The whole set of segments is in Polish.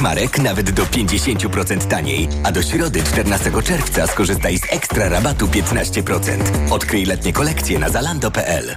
marek nawet do 50% taniej, a do środy 14 czerwca skorzystaj z ekstra rabatu 15%. Odkryj letnie kolekcje na zalando.pl.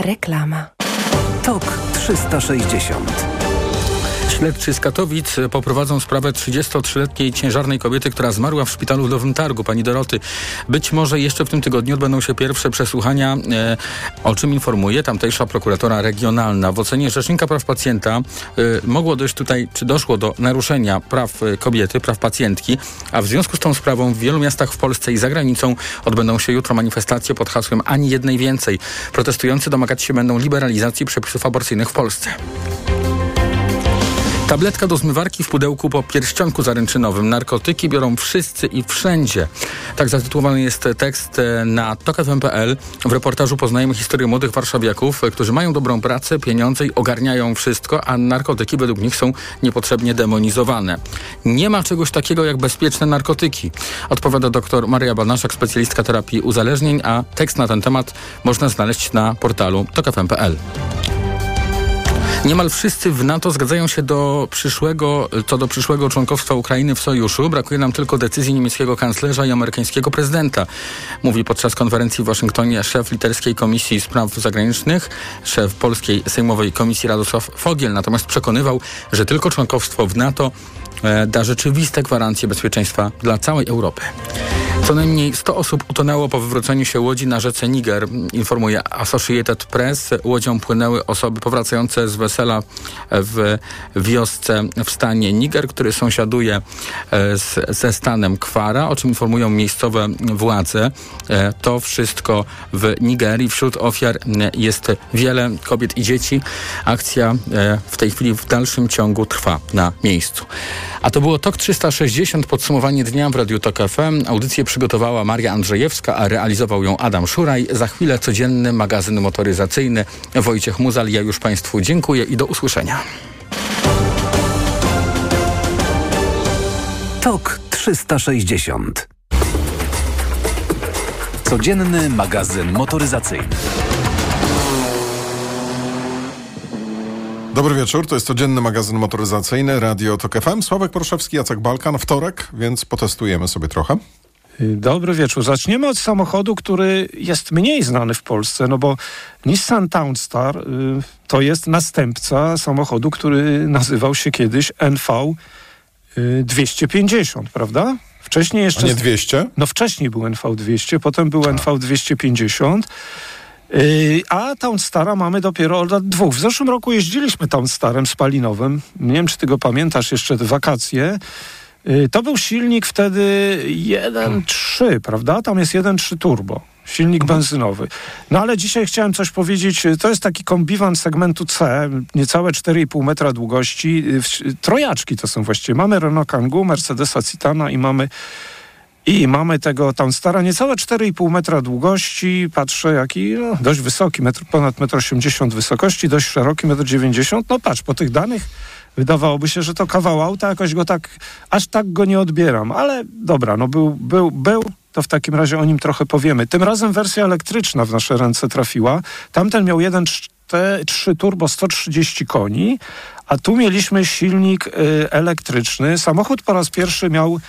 Reklama. TOK 360. Śledczy z Katowic poprowadzą sprawę 33-letniej ciężarnej kobiety, która zmarła w szpitalu w Nowym Targu, pani Doroty. Być może jeszcze w tym tygodniu odbędą się pierwsze przesłuchania, e, o czym informuje tamtejsza prokuratora regionalna. W ocenie Rzecznika Praw Pacjenta e, mogło dojść tutaj, czy doszło do naruszenia praw e, kobiety, praw pacjentki, a w związku z tą sprawą w wielu miastach w Polsce i za granicą odbędą się jutro manifestacje pod hasłem ani jednej więcej. Protestujący domagać się będą liberalizacji przepisów aborcyjnych w Polsce. Tabletka do zmywarki w pudełku po pierścionku zaręczynowym. Narkotyki biorą wszyscy i wszędzie. Tak zatytułowany jest tekst e, na tokfm.pl. W reportażu poznajemy historię młodych warszawiaków, e, którzy mają dobrą pracę, pieniądze i ogarniają wszystko, a narkotyki według nich są niepotrzebnie demonizowane. Nie ma czegoś takiego jak bezpieczne narkotyki, odpowiada dr Maria Banaszak, specjalistka terapii uzależnień, a tekst na ten temat można znaleźć na portalu tokfm.pl. Niemal wszyscy w NATO zgadzają się do przyszłego, co do przyszłego członkostwa Ukrainy w sojuszu. Brakuje nam tylko decyzji niemieckiego kanclerza i amerykańskiego prezydenta. Mówi podczas konferencji w Waszyngtonie szef literskiej Komisji Spraw Zagranicznych, szef Polskiej Sejmowej Komisji Radosław Fogiel. Natomiast przekonywał, że tylko członkostwo w NATO e, da rzeczywiste gwarancje bezpieczeństwa dla całej Europy. Co najmniej 100 osób utonęło po wywróceniu się łodzi na rzece Niger, informuje Associated Press. Łodzią płynęły osoby powracające z wesela w wiosce w stanie Niger, który sąsiaduje e, z, ze stanem Kwara, o czym informują miejscowe władze. E, to wszystko w Nigerii. Wśród ofiar jest wiele kobiet i dzieci. Akcja e, w tej chwili w dalszym ciągu trwa na miejscu. A to było TOK 360, podsumowanie dnia w Radiu TOK FM. Audycję przygotowała Maria Andrzejewska, a realizował ją Adam Szuraj. Za chwilę codzienny magazyn motoryzacyjny. Wojciech Muzal, ja już Państwu dziękuję i do usłyszenia. TOK 360. Codzienny magazyn motoryzacyjny. Dobry wieczór, to jest codzienny magazyn motoryzacyjny Radio Tok FM. Sławek Proszewski, Jacek Balkan, wtorek, więc potestujemy sobie trochę. Dobry wieczór. Zaczniemy od samochodu, który jest mniej znany w Polsce, no bo Nissan Townstar y, to jest następca samochodu, który nazywał się kiedyś NV 250, prawda? Wcześniej jeszcze... A nie 200? No wcześniej był NV 200, potem był NV 250. Yy, a Townstara mamy dopiero od lat dwóch. W zeszłym roku jeździliśmy Townstarem spalinowym. Nie wiem, czy ty go pamiętasz jeszcze te wakacje. Yy, to był silnik wtedy 1.3, prawda? Tam jest 1.3 turbo. Silnik Mhm. benzynowy. No ale dzisiaj chciałem coś powiedzieć. To jest taki kombiwan segmentu C, niecałe 4,5 metra długości. W- Trojaczki to są właściwie. Mamy Renault Kangoo, Mercedesa Citana i mamy i mamy tego Townstara niecałe 4,5 metra długości. Patrzę, jaki no, dość wysoki, metr, ponad 1,80 m wysokości, dość szeroki, 1,90 m. No patrz, po tych danych wydawałoby się, że to kawał auta, jakoś go tak, aż tak go nie odbieram. Ale dobra, no był, był, był, to w takim razie o nim trochę powiemy. Tym razem wersja elektryczna w nasze ręce trafiła. Tamten miał 1.3 turbo 130 koni, a tu mieliśmy silnik y, elektryczny. Samochód po raz pierwszy miał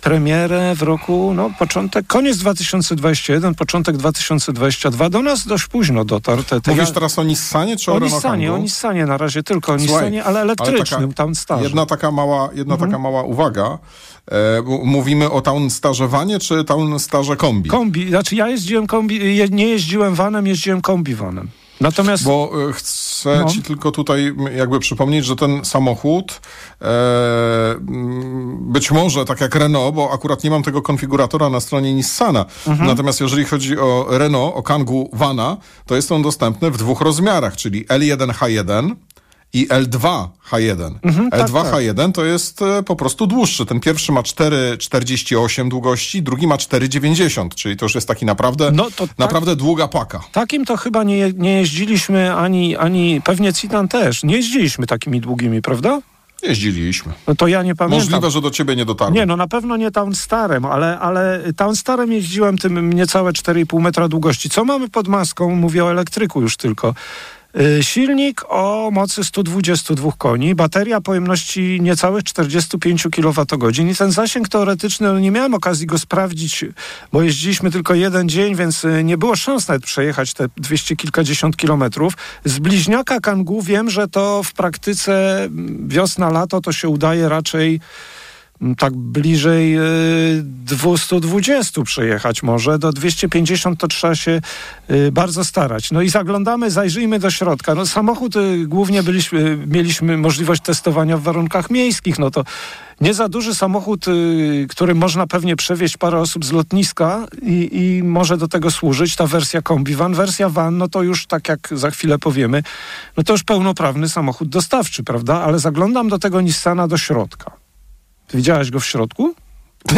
premierę w roku, no początek, koniec 2021, początek 2022. Do nas dość późno dotarł. Te, te Mówisz ja- teraz o Nissanie czy o, o Nissanie, o Nissanie na razie tylko o Słuchaj, Nissanie, ale elektrycznym, taka- tam starze. Jedna taka mała, jedna Mhm. taka mała uwaga. E, mówimy o Townstarze Vanie czy Townstarze Kombi? Kombi, znaczy ja jeździłem kombi, nie jeździłem vanem, jeździłem kombiwanem. Natomiast Bo e, chcę No. ci tylko tutaj jakby przypomnieć, że ten samochód e, być może tak jak Renault, bo akurat nie mam tego konfiguratora na stronie Nissana. Mhm. Natomiast jeżeli chodzi o Renault, o Kangoo Vana, to jest on dostępny w dwóch rozmiarach, czyli L1H1 i i L2 H1. Mhm, tak, L2 tak. H1 to jest e, po prostu dłuższy. Ten pierwszy ma 4,48 długości, drugi ma 4,90, czyli to już jest taki naprawdę, No to tak. naprawdę długa paka. Takim to chyba nie, nie jeździliśmy, ani, ani pewnie Citan też. Nie jeździliśmy takimi długimi, prawda? Jeździliśmy. No to ja nie pamiętam. Możliwe, że do ciebie nie dotarło. Nie, no na pewno nie Town Starem, ale, ale Town Starem jeździłem tym niecałe 4,5 metra długości. Co mamy pod maską? Mówię o elektryku już tylko. Y, Silnik o mocy 122 koni, bateria pojemności niecałych 45 kWh i ten zasięg teoretyczny, no nie miałem okazji go sprawdzić, bo jeździliśmy tylko jeden dzień, więc y, nie było szans nawet przejechać te 200 kilkadziesiąt kilometrów. Z bliźniaka Kangoo wiem, że to w praktyce mm, wiosna, lato to się udaje raczej tak bliżej y, 220 przejechać może. Do 250 to trzeba się y, bardzo starać. No i zaglądamy, zajrzyjmy do środka. No samochód y, głównie byliśmy, mieliśmy możliwość testowania w warunkach miejskich. No to nie za duży samochód, y, którym można pewnie przewieźć parę osób z lotniska i, i może do tego służyć. Ta wersja kombi van, wersja van, no to już tak jak za chwilę powiemy, no to już pełnoprawny samochód dostawczy, prawda? Ale zaglądam do tego Nissana do środka. Ty widziałeś go w środku?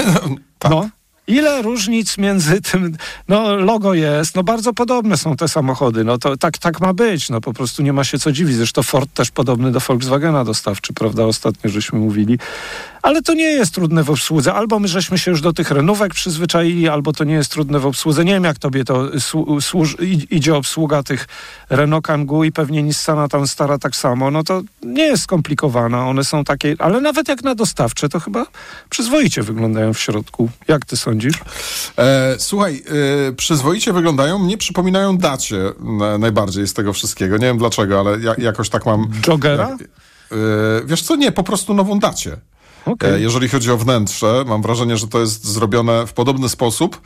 Tak. No. Ile różnic między tym, no logo jest, no bardzo podobne są te samochody, no to tak, tak ma być, no po prostu nie ma się co dziwić. Zresztą Ford też podobny do Volkswagena dostawczy, prawda, ostatnio żeśmy mówili. Ale to nie jest trudne w obsłudze. Albo my żeśmy się już do tych renówek przyzwyczaili, albo to nie jest trudne w obsłudze. Nie wiem, jak tobie to idzie obsługa tych Renault Kangoo i pewnie Nissana tam stara tak samo. No to nie jest skomplikowana. One są takie, ale nawet jak na dostawcze, to chyba przyzwoicie wyglądają w środku. Jak ty sądzisz? E, słuchaj, e, przyzwoicie wyglądają, mnie przypominają dacie na, najbardziej z tego wszystkiego. Nie wiem dlaczego, ale ja, jakoś tak mam... Jogera? Jak, e, wiesz co, nie, po prostu nową dacie. Okej. E, Jeżeli chodzi o wnętrze, mam wrażenie, że to jest zrobione w podobny sposób.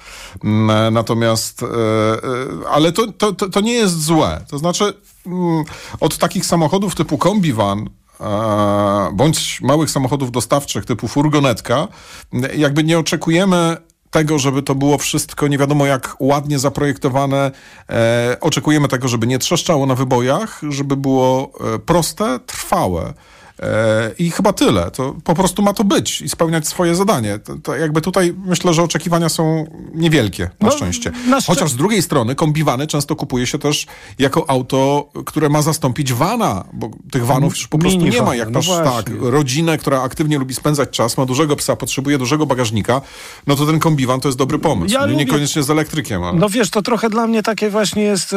Mm, Natomiast, e, e, ale to, to, to, nie jest złe. To znaczy, mm, od takich samochodów typu kombi van, e, bądź małych samochodów dostawczych typu furgonetka, m, jakby nie oczekujemy tego, żeby to było wszystko nie wiadomo jak ładnie zaprojektowane. E, oczekujemy tego, żeby nie trzeszczało na wybojach, żeby było e, proste, trwałe. E, I chyba tyle. To po prostu ma to być i spełniać swoje zadanie. To, to jakby tutaj myślę, że oczekiwania są niewielkie, na No, szczęście. na szczę- Chociaż z drugiej strony kombiwany często kupuje się też jako auto, które ma zastąpić vana, bo tych vanów już po prostu nie Minivany, ma. Jak no masz tak, właśnie. rodzinę, która aktywnie lubi spędzać czas, ma dużego psa, potrzebuje dużego bagażnika, no to ten kombiwan to jest dobry pomysł. Ja Nie- lubię- Niekoniecznie z elektrykiem, ale... No wiesz, to trochę dla mnie takie właśnie jest y,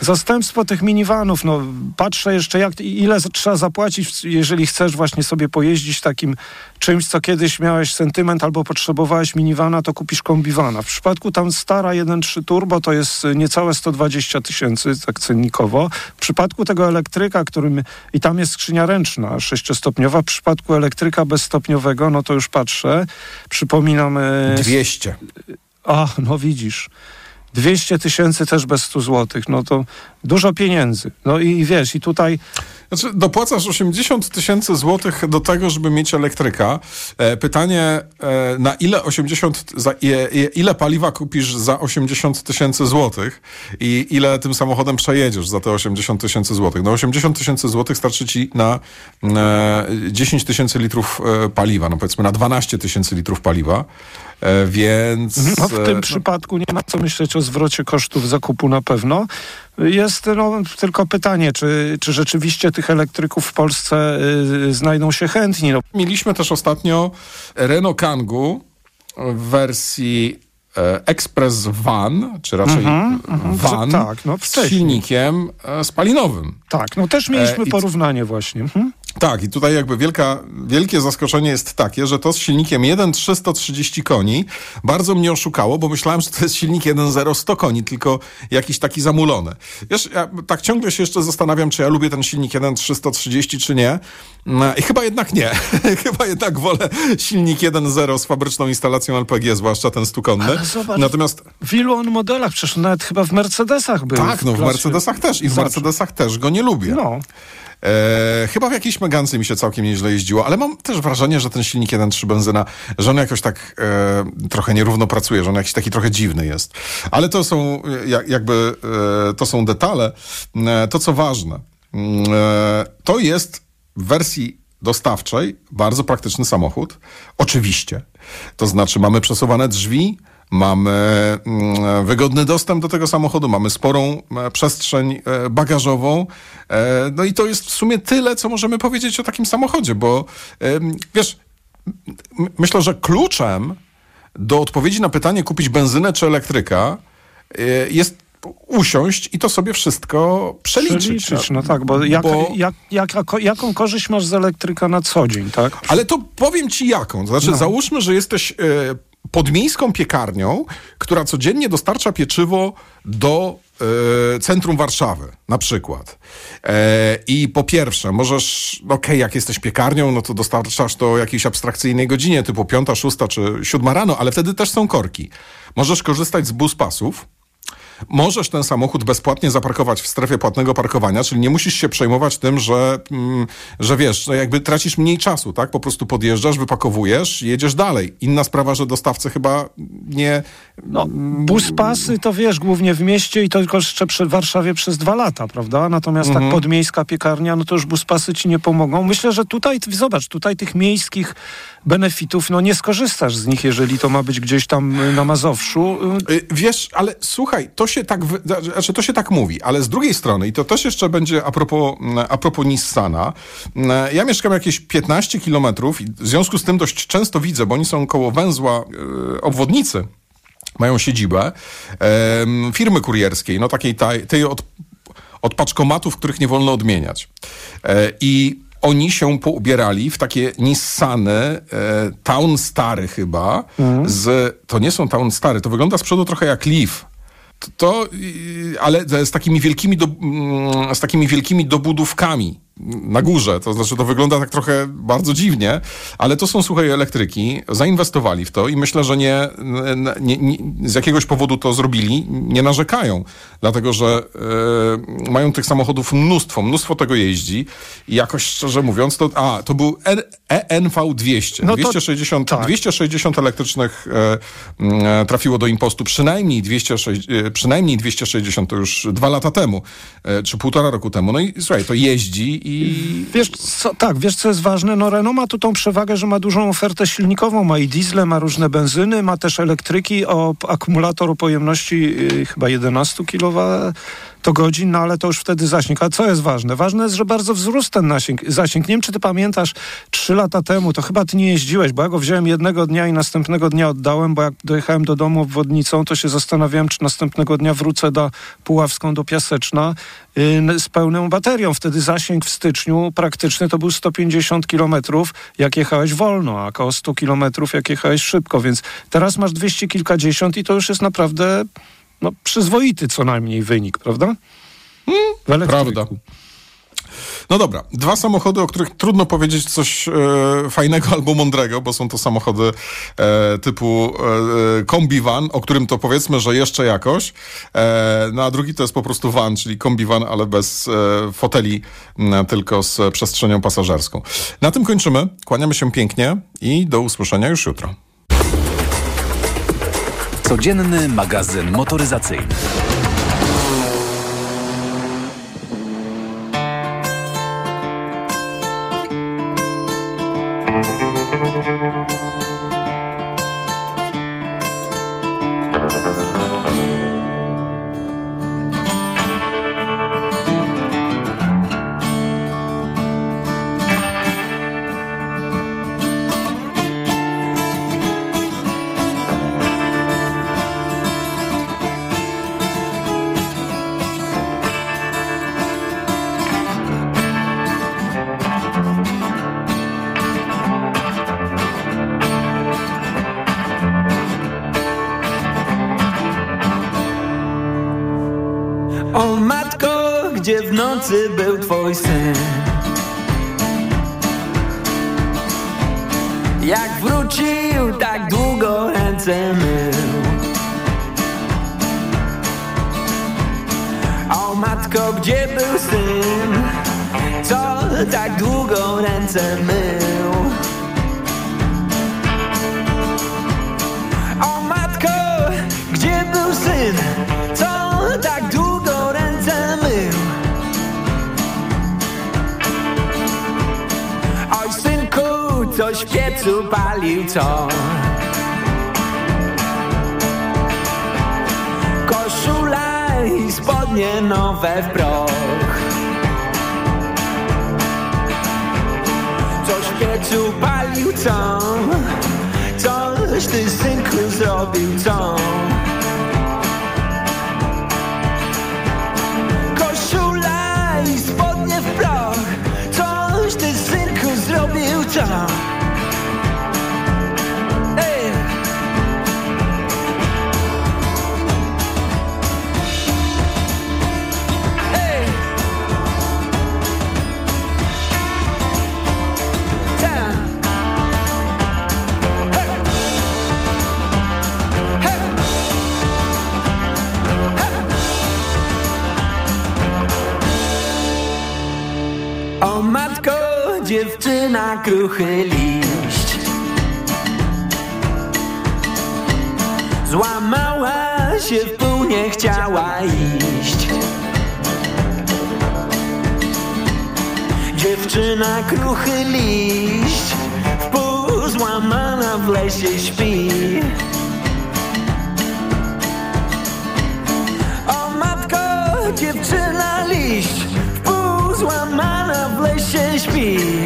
zastępstwo tych minivanów. No, patrzę jeszcze, jak, ile trzeba zapłacić, jeżeli chcesz właśnie sobie pojeździć takim czymś, co kiedyś miałeś sentyment albo potrzebowałeś minivana, to kupisz kombiwana. W przypadku tam stara 1.3 turbo to jest y, niecałe 120 tysięcy, tak cennikowo. W przypadku tego elektryka, którym i tam jest skrzynia ręczna, sześciostopniowa, w przypadku elektryka bezstopniowego, no to już patrzę, przypominam... y, 200. a, no widzisz. 200 tysięcy też bez 100 złotych, no to dużo pieniędzy. No i, i wiesz, i tutaj Znaczy, dopłacasz 80 tysięcy złotych do tego, żeby mieć elektryka. E, pytanie, e, na ile 80, za, ile paliwa kupisz za 80 tysięcy złotych i ile tym samochodem przejedziesz za te 80 tysięcy złotych? No 80 tysięcy złotych starczy ci na e, 10 tysięcy litrów e, paliwa, no powiedzmy na 12 tysięcy litrów paliwa, e, więc... no, w e, tym przypadku nie ma co myśleć o zwrocie kosztów zakupu na pewno. Jest no, tylko pytanie, czy, czy rzeczywiście tych elektryków w Polsce y, znajdą się chętni. No, Mieliśmy też ostatnio Renault Kangoo w wersji e, Express Van, czy raczej van, tak, no z silnikiem e, spalinowym. tak, no też mieliśmy E, porównanie właśnie. Mhm. Tak, i tutaj jakby wielka, wielkie zaskoczenie jest takie, że to z silnikiem 1,330 koni bardzo mnie oszukało, bo myślałem, że to jest silnik 1,0 100 koni, tylko jakiś taki zamulony. Wiesz, ja tak ciągle się jeszcze zastanawiam, czy ja lubię ten silnik 1,330 czy nie. No, I chyba jednak nie. chyba jednak wolę silnik 1.0 z fabryczną instalacją LPG, zwłaszcza ten stukonny. Ale zobacz, Natomiast W ilu on modelach? Przecież nawet chyba w Mercedesach był. tak, no w klasie- Mercedesach też i w. Mercedesach też go nie lubię. No. E, chyba w jakiejś Megance mi się całkiem nieźle jeździło, ale mam też wrażenie, że ten silnik 1.3 benzyna, że on jakoś tak e, trochę nierówno pracuje, że on jakiś taki trochę dziwny jest. Ale to są e, jak, jakby, e, to są detale. E, to co ważne, Mm, e, To jest w wersji dostawczej bardzo praktyczny samochód. Oczywiście. To znaczy mamy przesuwane drzwi, mamy mm, wygodny dostęp do tego samochodu, mamy sporą e, przestrzeń e, bagażową. E, No i to jest w sumie tyle, co możemy powiedzieć o takim samochodzie, bo wiesz, myślę, że kluczem do odpowiedzi na pytanie kupić benzynę czy elektryka jest usiąść i to sobie wszystko przeliczyć. Przeliczyć, no tak, bo, jak, Bo- Jak, jak, jaką korzyść masz z elektryka na co dzień, tak? Ale to powiem ci jaką. Znaczy, No. załóżmy, że jesteś podmiejską piekarnią, która codziennie dostarcza pieczywo do e, centrum Warszawy, na przykład. E, I po pierwsze, możesz, okej, jak jesteś piekarnią, no to dostarczasz to jakiejś abstrakcyjnej godzinie, typu piąta, szósta czy siódma rano, ale wtedy też są korki. Możesz korzystać z bus pasów, Możesz ten samochód bezpłatnie zaparkować w strefie płatnego parkowania, czyli nie musisz się przejmować tym, że, mm, że wiesz, że jakby tracisz mniej czasu, tak? Po prostu podjeżdżasz, wypakowujesz, jedziesz dalej. Inna sprawa, że dostawcy chyba nie... No, bus pasy to wiesz, głównie w mieście i to tylko jeszcze przy Warszawie przez dwa lata, prawda? Natomiast Mhm. tak podmiejska piekarnia, no to już bus pasy ci nie pomogą. Myślę, że tutaj, zobacz, tutaj tych miejskich benefitów, no nie skorzystasz z nich, jeżeli to ma być gdzieś tam y, na Mazowszu. Y, Y, Wiesz, ale słuchaj, to się tak, znaczy to się tak mówi, ale z drugiej strony, i to też jeszcze będzie a propos, mm, a propos Nissana, mm, ja mieszkam jakieś 15 kilometrów i w związku z tym dość często widzę, bo oni są koło węzła y, obwodnicy, mają siedzibę em, firmy kurierskiej, no takiej taj, tej od, od paczkomatów, których nie wolno odmieniać. E, I oni się poubierali w takie Nissany, e, Town Stary chyba, z, to nie są Town Stary, to wygląda z przodu trochę jak Leaf. To, ale z takimi wielkimi, do, mm, z takimi wielkimi dobudówkami na górze. To znaczy, to wygląda tak trochę bardzo dziwnie, ale to są słuchaj elektryki. Zainwestowali w to i myślę, że nie, nie, nie z jakiegoś powodu to zrobili, nie narzekają, dlatego że e, mają tych samochodów mnóstwo, mnóstwo tego jeździ i jakoś szczerze mówiąc, to, a, to był E ENV 200. No to- 260, tak. 260 elektrycznych mm, e, trafiło do impostu, przynajmniej 260, e, przynajmniej 260 to już dwa lata temu, czy półtora roku temu. No i słuchaj, to jeździ i Wiesz co, tak, wiesz co jest ważne? No Renault ma tu tą przewagę, że ma dużą ofertę silnikową, ma i diesle, ma różne benzyny, ma też elektryki o akumulator o pojemności yy, chyba 11 kWh to godzin, no ale to już wtedy zasięg. A co jest ważne? Ważne jest, że bardzo wzrósł ten nasięg, zasięg. Nie wiem, czy ty pamiętasz, trzy lata temu, to chyba ty nie jeździłeś, bo ja go wziąłem jednego dnia i następnego dnia oddałem, bo jak dojechałem do domu obwodnicą, to się zastanawiałem, czy następnego dnia wrócę do Puławską, do Piaseczna yy, z pełną baterią. Wtedy zasięg w styczniu praktyczny to był 150 kilometrów, jak jechałeś wolno, a około 100 kilometrów, jak jechałeś szybko, więc teraz masz 200 kilkadziesiąt i to już jest naprawdę no, przyzwoity co najmniej wynik, prawda? Elektryku. Prawda. No dobra, dwa samochody, o których trudno powiedzieć coś e, fajnego albo mądrego, bo są to samochody e, typu e, kombi van, o którym to powiedzmy, że jeszcze jakoś. E, no a drugi to jest po prostu van, czyli kombi van, ale bez e, foteli, tylko z przestrzenią pasażerską. Na tym kończymy. Kłaniamy się pięknie i do usłyszenia już jutro. Codzienny magazyn motoryzacyjny. Gdzie w nocy był twój syn? Jak wrócił, tak długo ręce mył. O matko, gdzie był syn? Co tak długo ręce mył? Piecu palił co? Koszula i spodnie nowe w proch Coś piecu palił co? Coś ty synku zrobił co? Dziewczyna kruchy liść. Złamała się w pół, nie chciała iść. Dziewczyna kruchy liść. W pół złamana w lesie śpi. O matko, dziewczyna liść. W pół złamana w lesie śpi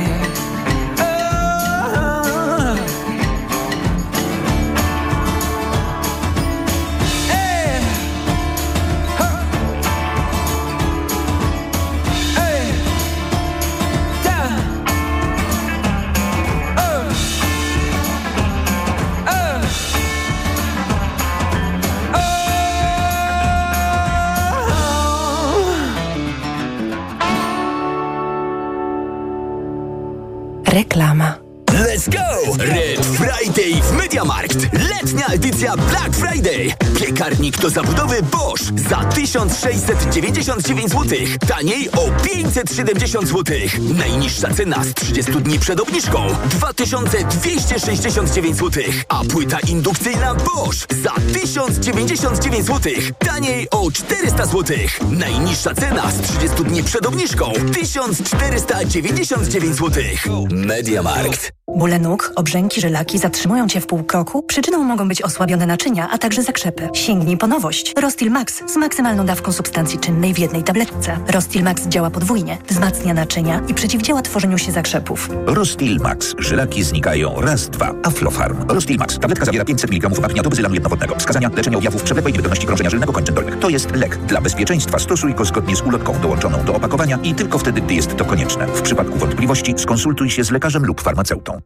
Reklama. Let's go! Red Friday w Mediamarkt. Letnia edycja Black Friday. Piekarnik do zabudowy Bosch za 1699 zł. Taniej o 570 zł. Najniższa cena z 30 dni przed obniżką 2269 zł. A płyta indukcyjna Bosch za 1099 zł. Taniej o 400 zł. Najniższa cena z 30 dni przed obniżką 1499 zł. Mediamarkt. Bóle nóg, obrzęki, żylaki zatrzymują Cię w pół kroku? Przyczyną mogą być osłabione naczynia, a także zakrzepy. Sięgnij po nowość. Rostil Max z maksymalną dawką substancji czynnej w jednej tabletce. Rostil Max działa podwójnie, wzmacnia naczynia i przeciwdziała tworzeniu się zakrzepów. Rostil Max. Żylaki znikają raz, dwa. Aflofarm. Rostil Max. Tabletka zawiera 500 mg apniatobezylanu jednowodnego. Wskazania leczenia objawów przewlekłej niewydolności krążenia żylnego kończyn dolnych. To jest lek. Dla bezpieczeństwa stosuj go zgodnie z ulotką dołączoną do opakowania i tylko wtedy, gdy jest to konieczne. W przypadku wątpliwości skonsultuj się z lekarzem lub farmaceutą.